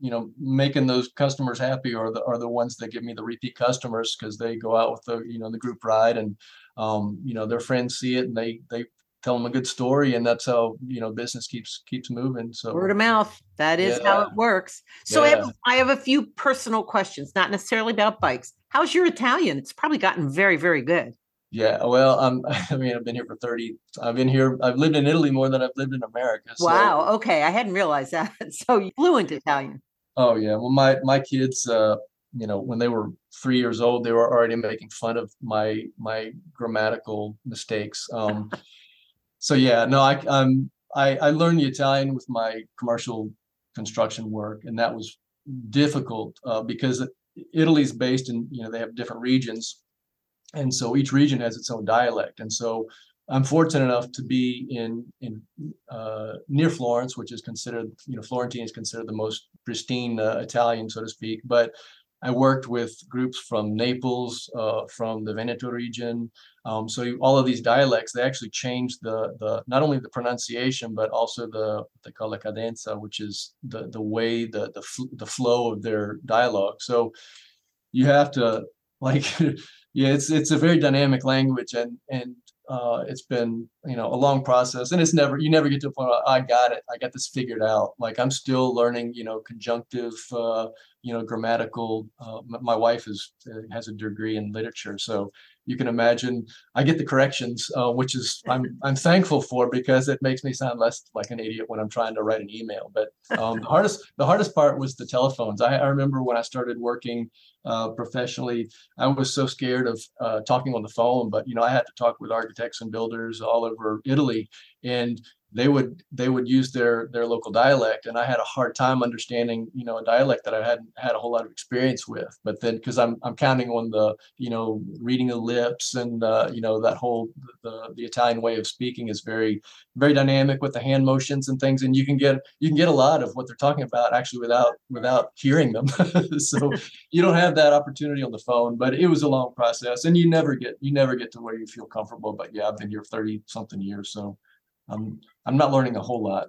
you know making those customers happy are the are the ones that give me the repeat customers because they go out with the you know the group ride and um, you know their friends see it and they they tell them a good story and that's how you know business keeps keeps moving so. Word of mouth that is yeah. how it works. So yeah. I, have, I have a few personal questions not necessarily about bikes. How's your italian? It's probably gotten very very good. Yeah well um, [laughs] i mean i've been here for 30 i've been here i've lived in italy more than i've lived in america so. wow okay i hadn't realized that. [laughs] So fluent italian. Oh yeah well my my kids uh you know when they were three years old they were already making fun of my my grammatical mistakes um so yeah, no, I um I, I learned the Italian with my commercial construction work, and that was difficult uh, because Italy's based in you know they have different regions, and so each region has its own dialect, and so I'm fortunate enough to be in in uh, near Florence, which is considered you know Florentine is considered the most pristine uh, Italian, so to speak, but I worked with groups from Naples, uh, from the Veneto region. Um, so all of these dialects, they actually change the the not only the pronunciation but also the they call it cadenza, which is the the way the the the flow of their dialogue. So you have to [laughs] like yeah, it's it's a very dynamic language and and uh, it's been you know a long process and it's never you never get to a point where, i got it i got this figured out like i'm still learning you know conjunctive uh, you know grammatical. Uh, my wife is uh, has a degree in literature, so you can imagine I get the corrections, uh, which is [laughs] I'm I'm thankful for because it makes me sound less like an idiot when I'm trying to write an email. But um, the hardest the hardest part was the telephones. I, I remember when I started working uh, professionally, I was so scared of uh, talking on the phone. But you know, I had to talk with architects and builders all over Italy, and they would they would use their their local dialect and i had a hard time understanding you know a dialect that i hadn't had a whole lot of experience with. But then because i'm i'm counting on the you know reading the lips and uh, you know that whole the the italian way of speaking is very very dynamic with the hand motions and things and you can get you can get a lot of what they're talking about actually without without hearing them. [laughs] So you don't have that opportunity on the phone but it was a long process and you never get you never get to where you feel comfortable but yeah i've been here 30 something years so I'm I'm not learning a whole lot.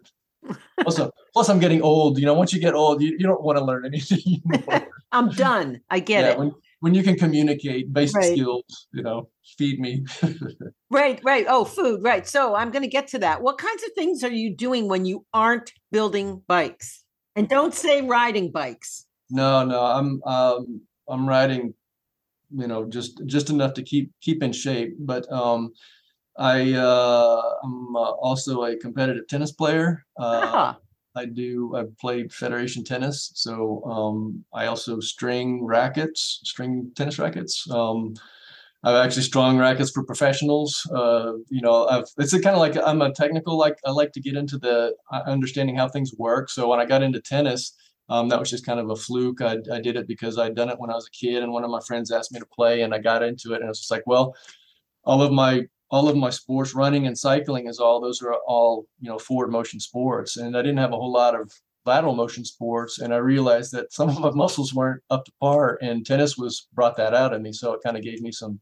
plus, uh, plus I'm getting old. You know, once you get old, you, you don't want to learn anything [laughs] I'm done. I get yeah, it. When, when you can communicate basic right. skills, you know, feed me. [laughs] right, right. Oh, food. Right. So I'm going to get to that. What kinds of things are you doing when you aren't building bikes? And don't say riding bikes. No, no. I'm um I'm riding, you know, just just enough to keep keep in shape. But um I uh, am uh, also a competitive tennis player. Uh, ah. I do. I played federation tennis, so um, I also string rackets, string tennis rackets. Um, I've actually strung rackets for professionals. Uh, you know, I've, it's kind of like I'm a technical. Like I like to get into the uh, understanding how things work. So when I got into tennis, um, that was just kind of a fluke. I, I did it because I'd done it when I was a kid, and one of my friends asked me to play, and I got into it, and it was just like, well, all of my all of my sports, running and cycling, is all those are all you know forward motion sports, and I didn't have a whole lot of lateral motion sports, and I realized that some of my [laughs] muscles weren't up to par, and tennis was brought that out in me, so it kind of gave me some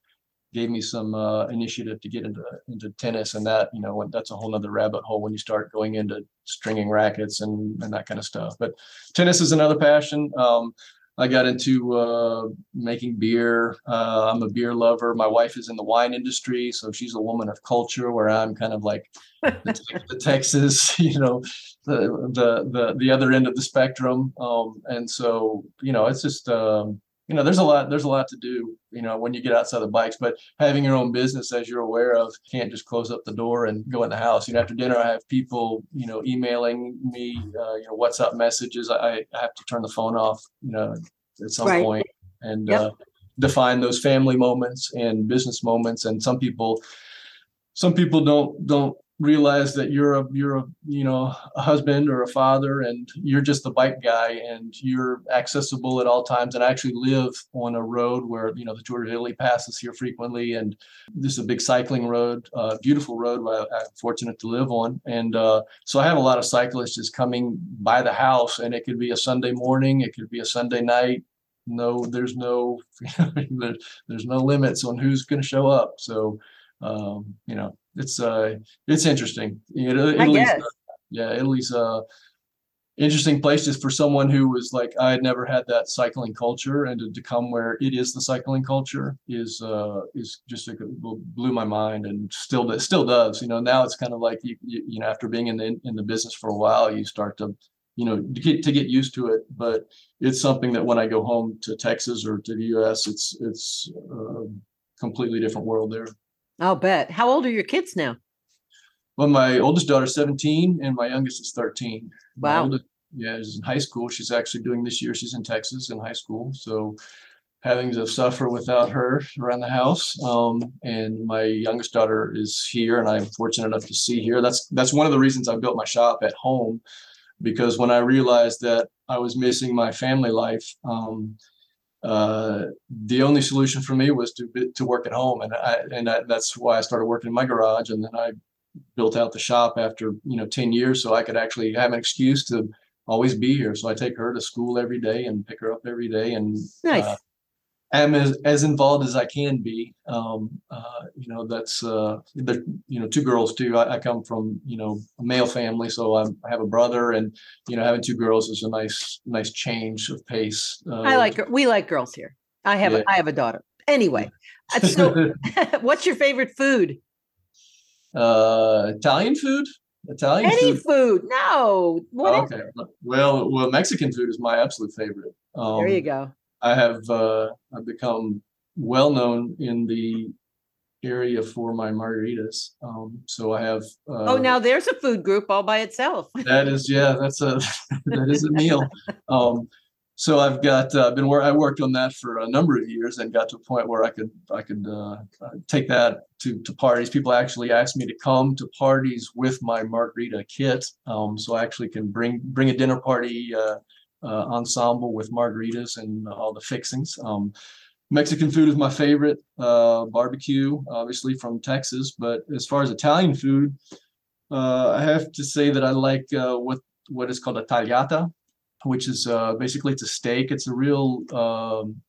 gave me some uh, initiative to get into into tennis, and that you know that's a whole nother rabbit hole when you start going into stringing rackets and and that kind of stuff. But tennis is another passion. Um, I got into uh, making beer. Uh, I'm a beer lover. My wife is in the wine industry, so she's a woman of culture. Where I'm kind of like the, [laughs] the Texas, [laughs] you know, the, the the the other end of the spectrum. Um, and so, you know, it's just um, you know there's a lot there's a lot to do you know when you get outside the bikes but having your own business as you're aware of can't just close up the door and go in the house you know after dinner i have people you know emailing me uh, you know whatsapp messages I, I have to turn the phone off you know at some right. point and yep. uh, define those family moments and business moments and some people some people don't don't realize that you're a you're a you know a husband or a father and you're just the bike guy and you're accessible at all times. And I actually live on a road where you know the Tour of Italy passes here frequently. And this is a big cycling road uh, beautiful road I'm fortunate to live on. And uh, so I have a lot of cyclists just coming by the house and it could be a Sunday morning it could be a Sunday night. No there's no [laughs] there's no limits on who's going to show up. So um, you know it's uh it's interesting. You know, Italy's, uh, yeah, Italy's uh, interesting place just for someone who was like I had never had that cycling culture, and to, to come where it is the cycling culture is uh is just like blew my mind, and still that still does. You know, now it's kind of like you, you you know after being in the in the business for a while, you start to you know to get to get used to it but it's something that when i go home to texas or to the us it's it's a completely different world there I'll bet. How old are your kids now? Well, my oldest daughter's 17 and my youngest is 13. Wow. Oldest, yeah, she's in high school. She's actually doing this year. She's in Texas in high school. So having to suffer without her around the house. Um, and my youngest daughter is here and I'm fortunate enough to see here. That's that's one of the reasons I built my shop at home because when I realized that I was missing my family life, um, uh, the only solution for me was to to work at home, and I and I, that's why I started working in my garage, and then I built out the shop after you know ten years, so I could actually have an excuse to always be here. So I take her to school every day and pick her up every day, and nice. Uh, am as, as involved as I can be. Um, uh, you know, that's uh, you know two girls too. I, I, come from you know a male family, so I'm, i have a brother, and you know having two girls is a nice nice change of pace. Uh, I like we like girls here. I have yeah. a, I have a daughter. Anyway, uh, so [laughs] [laughs] what's your favorite food? Uh, Italian food. Italian Any food. food. No. What okay. Well, well, Mexican food is my absolute favorite. Um, there you go. I have uh, I've become well known in the area for my margaritas. Um, so I have. Uh, oh, now there's a food group all by itself. [laughs] that is, yeah, that's a that is a meal. Um, so I've got uh, been where I worked on that for a number of years and got to a point where I could I could uh, take that to to parties. People actually ask me to come to parties with my margarita kit, um, so I actually can bring bring a dinner party uh, uh ensemble with margaritas and all the fixings. Um, Mexican food is my favorite. Uh, barbecue, obviously from Texas, but as far as Italian food, uh, I have to say that I like what what is called a tagliata which is uh, basically it's a steak. It's a real um,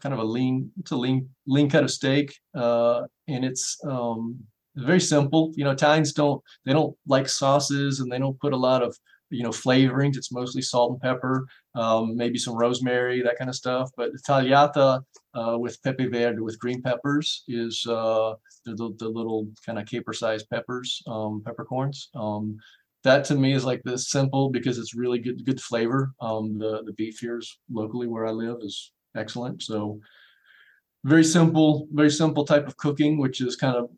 kind of a lean, it's a lean lean cut of steak, uh, and it's um, very simple. You know, Italians don't they don't like sauces and they don't put a lot of you know flavorings. It's mostly salt and pepper, um, maybe some rosemary, that kind of stuff. But tagliata uh, with pepe verde with green peppers is uh, the, the little kind of caper-sized peppers, um, peppercorns. Um, that to me is like this simple because it's really good good flavor. Um, the the beef here is locally where I live is excellent. So very simple, very simple type of cooking, which is kind of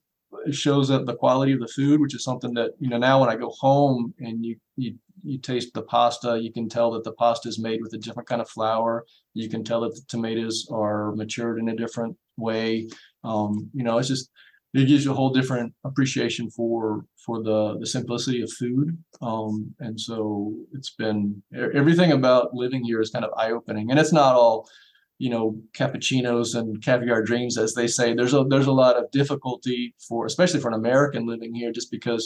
it shows that the quality of the food, which is something that you know now when I go home and you you you taste the pasta, you can tell that the pasta is made with a different kind of flour. You can tell that the tomatoes are matured in a different way. Um, you know, it's just it gives you a whole different appreciation for for the the simplicity of food um, and so it's been everything about living here is kind of eye-opening and it's not all you know cappuccinos and caviar dreams as they say there's a there's a lot of difficulty for especially for an american living here just because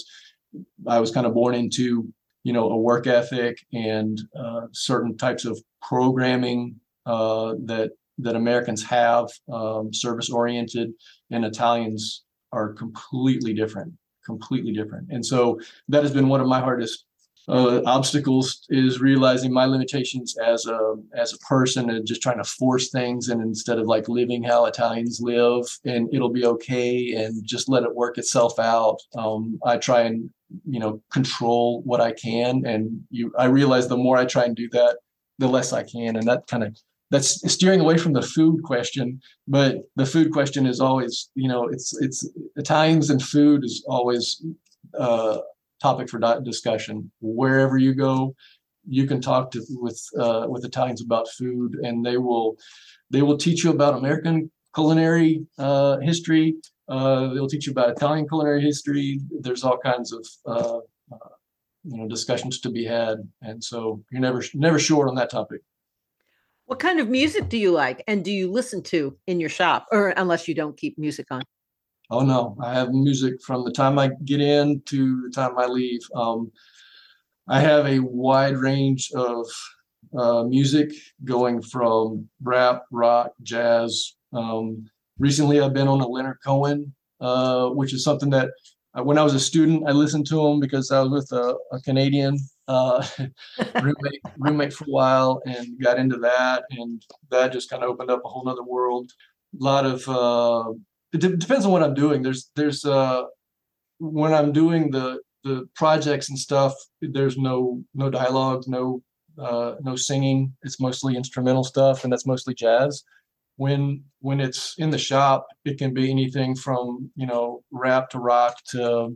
i was kind of born into you know a work ethic and uh, certain types of programming uh, that that Americans have, um, service oriented, and Italians are completely different, completely different. And so that has been one of my hardest uh, obstacles is realizing my limitations as a as a person and just trying to force things. And instead of like living how Italians live and it'll be okay and just let it work itself out. Um, I try and you know control what I can. And you I realize the more I try and do that, the less I can. And that kind of that's steering away from the food question. But the food question is always you know it's it's italians and food is always uh, topic for discussion. Wherever you go you can talk to with uh, with italians about food and they will they will teach you about american culinary uh, history. Uh, they'll teach you about italian culinary history. There's all kinds of uh, uh, you know discussions to be had and so you're never never short on that topic. What kind of music do you like and do you listen to in your shop or unless you don't keep music on? Oh no, I have music from the time I get in to the time I leave. Um, I have a wide range of uh, music going from rap, rock, jazz. Um, recently, I've been on a Leonard Cohen, uh, which is something that uh, when I was a student, I listened to him because I was with a, a Canadian uh, [laughs] roommate, roommate for a while and got into that. And that just kind of opened up a whole nother world. A lot of, uh, it d- depends on what I'm doing. There's, there's, uh, when I'm doing the, the projects and stuff, there's no, no dialogue, no, uh, no singing. It's mostly instrumental stuff and that's mostly jazz when when it's in the shop it can be anything from you know rap to rock to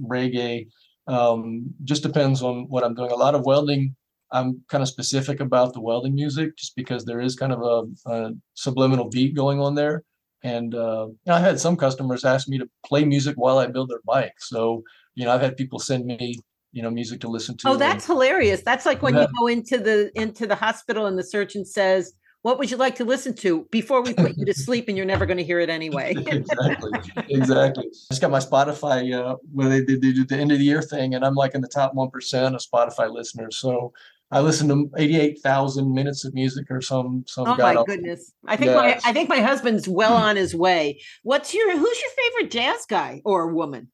reggae um, just depends on what i'm doing a lot of welding i'm kind of specific about the welding music just because there is kind of a, a subliminal beat going on there and uh, i had some customers ask me to play music while i build their bike. So you know i've had people send me you know music to listen to oh that's and, hilarious. That's like when that, you go into the into the hospital and the surgeon says what would you like to listen to before we put you to [laughs] sleep and you're never going to hear it anyway? [laughs] Exactly. Exactly. I just got my spotify uh, where they did, they did the end of the year thing and i'm like in the top 1% of spotify listeners. So I listened to 88,000 minutes of music or some some Oh my goodness. I think my I think my husband's well on his way. What's your who's your favorite jazz guy or woman?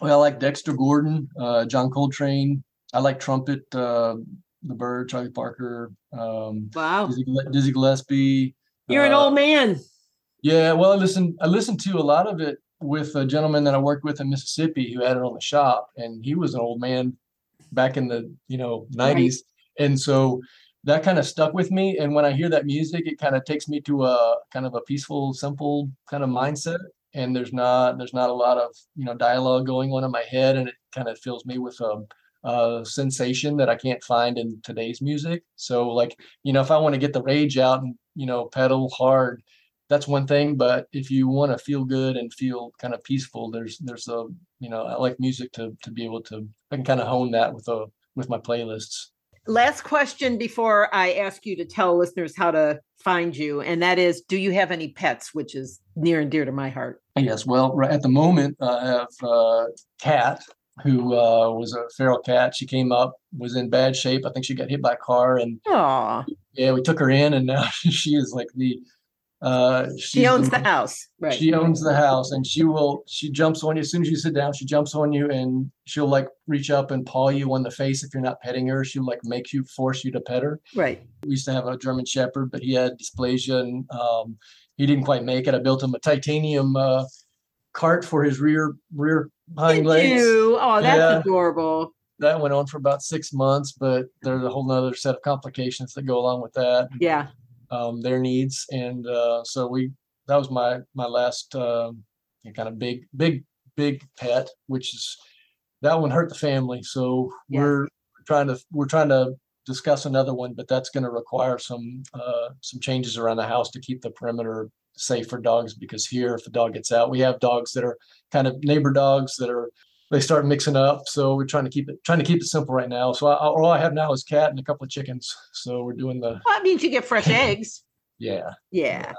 Well, I like Dexter Gordon, uh, John Coltrane. I like trumpet uh, the Bird, Charlie Parker. Um, wow. Dizzy, Dizzy Gillespie. You're uh, an old man. Yeah, well, I listened. I listened to a lot of it with a gentleman that I worked with in Mississippi who had it on the shop, and he was an old man back in the you know 90s, right. And so that kind of stuck with me. And when I hear that music, it kind of takes me to a kind of a peaceful, simple kind of mindset. And there's not there's not a lot of you know dialogue going on in my head, and it kind of fills me with a, a sensation that I can't find in today's music. So like you know, if I want to get the rage out and you know pedal hard, that's one thing. But if you want to feel good and feel kind of peaceful, there's there's a you know I like music to to be able to I can kind of hone that with a with my playlists. Last question before I ask you to tell listeners how to find you, and that is do you have any pets, which is near and dear to my heart? Yes. Well, right at the moment, I have a cat who uh, was a feral cat. She came up, was in bad shape. I think she got hit by a car, and Aw, yeah, we took her in, and now [laughs] she is like the. Uh, she owns the most- house, right? She owns the house and she will, she jumps on you as soon as you sit down, she jumps on you and she'll like reach up and paw you on the face if you're not petting her. She'll like make you, force you to pet her. right. We used to have a German Shepherd, but he had dysplasia and um, he didn't quite make it. I built him a titanium uh, cart for his rear, rear hind Did legs. you? Oh, that's Yeah. adorable. That went on for about six months, but there's a whole nother set of complications that go along with that. Yeah. Um, their needs, and uh, so we that was my my last um, kind of big big big pet, which is that one hurt the family. So we're trying to we're trying to discuss another one, but that's going to require some uh, some changes around the house to keep the perimeter safe for dogs. Because here, if a dog gets out, we have dogs that are kind of neighbor dogs that are they start mixing up. So we're trying to keep it trying to keep it simple right now. So I, all I have now is cat and a couple of chickens. So we're doing the Well, that means you get fresh [laughs] eggs. yeah. Yeah.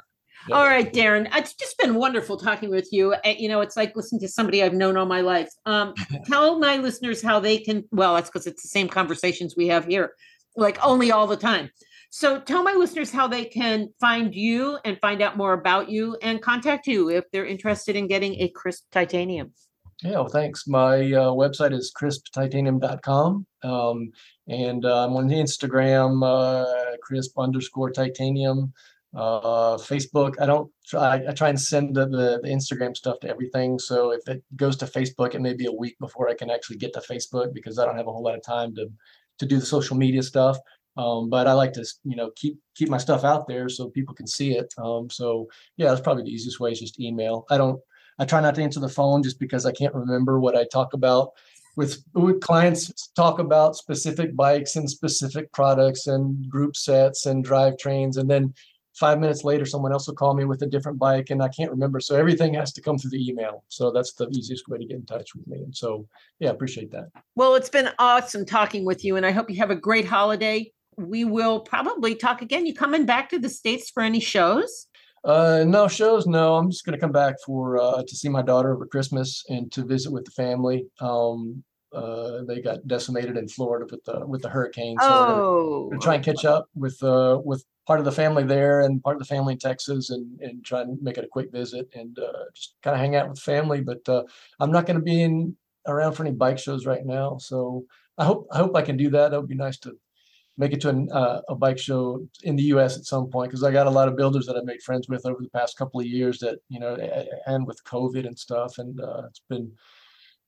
Yeah. All right, Darren. It's just been wonderful talking with you. Uh, You know, it's like listening to somebody I've known all my life. Um, [laughs] tell my listeners how they can. Well, that's because it's the same conversations we have here, like only all the time. So tell my listeners how they can find you and find out more about you and contact you if they're interested in getting a crisp titanium. Yeah, well, thanks. My uh, website is crisptitanium.com. Um, and uh, I'm on Instagram, uh, crisp underscore titanium. Uh, Facebook, I don't try, I try and send the, the, the Instagram stuff to everything. So if it goes to Facebook, it may be a week before I can actually get to Facebook because I don't have a whole lot of time to, to do the social media stuff. Um, but I like to, you know, keep keep my stuff out there so people can see it. Um, so yeah, that's probably the easiest way is just email. I don't I try not to answer the phone just because I can't remember what I talk about with with clients talk about specific bikes and specific products and group sets and drivetrains and then five minutes later someone else will call me with a different bike and I can't remember so everything has to come through the email so that's the easiest way to get in touch with me and so yeah appreciate that Well, it's been awesome talking with you, and I hope you have a great holiday. We will probably talk again. You coming back to the States for any shows? Uh, no shows. No, I'm just gonna come back for uh, to see my daughter over Christmas and to visit with the family. Um, uh, they got decimated in Florida with the with the hurricane, so we're Oh, gonna try and catch up with uh with part of the family there and part of the family in Texas, and and try and make it a quick visit and uh, just kind of hang out with family. But uh, I'm not gonna be in around for any bike shows right now, so I hope I hope I can do that. That would be nice to make it to an, uh, a bike show in the U.S. at some point because I got a lot of builders that I've made friends with over the past couple of years that you know, and with COVID and stuff, and uh, it's been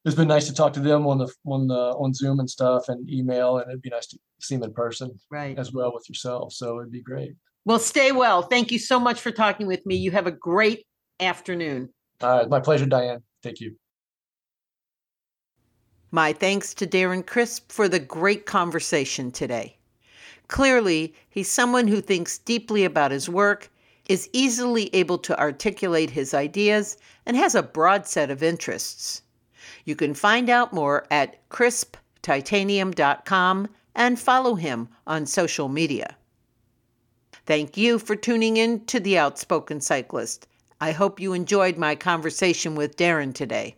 it's been nice to talk to them on the on the on Zoom and stuff and email, and it'd be nice to see them in person right. as well with yourself. So it'd be great. Well, stay well. Thank you so much for talking with me. You have a great afternoon. All right, my pleasure, Diane. Thank you. My thanks to Darren Crisp for the great conversation today. Clearly, he's someone who thinks deeply about his work, is easily able to articulate his ideas, and has a broad set of interests. You can find out more at crisptitanium.com and follow him on social media. Thank you for tuning in to The Outspoken Cyclist. I hope you enjoyed my conversation with Darren today.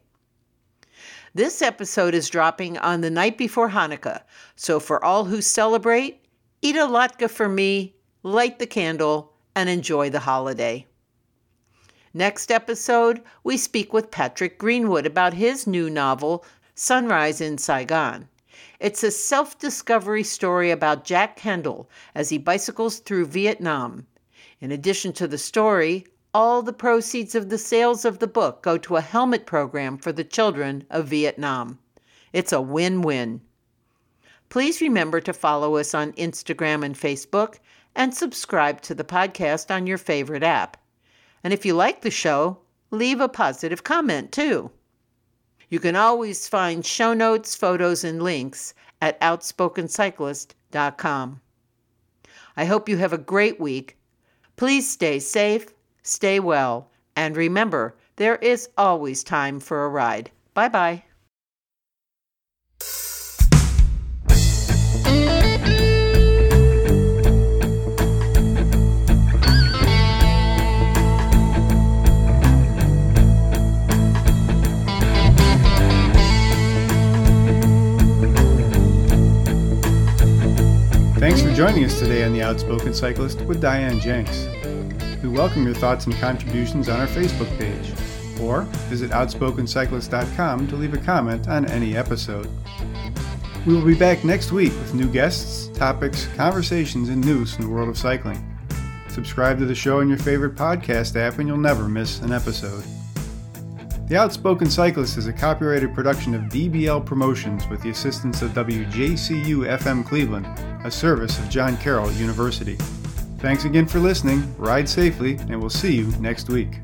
This episode is dropping on the night before Hanukkah, so for all who celebrate, eat a latke for me, light the candle, and enjoy the holiday. Next episode, we speak with Patrick Greenwood about his new novel, Sunrise in Saigon. It's a self discovery story about Jack Kendall as he bicycles through Vietnam. In addition to the story, all the proceeds of the sales of the book go to a helmet program for the children of Vietnam. It's a win win. Please remember to follow us on Instagram and Facebook and subscribe to the podcast on your favorite app. And if you like the show, leave a positive comment too. You can always find show notes, photos, and links at outspokencyclist.com. I hope you have a great week. Please stay safe, stay well, and remember, there is always time for a ride. Bye bye. Thanks for joining us today on The Outspoken Cyclist with Diane Jenks. We welcome your thoughts and contributions on our Facebook page, or visit outspokencyclist.com to leave a comment on any episode. We will be back next week with new guests, topics, conversations, and news from the world of cycling. Subscribe to the show in your favorite podcast app and you'll never miss an episode. The Outspoken Cyclist is a copyrighted production of DBL Promotions with the assistance of WJCU FM Cleveland, a service of John Carroll University. Thanks again for listening, ride safely, and we'll see you next week.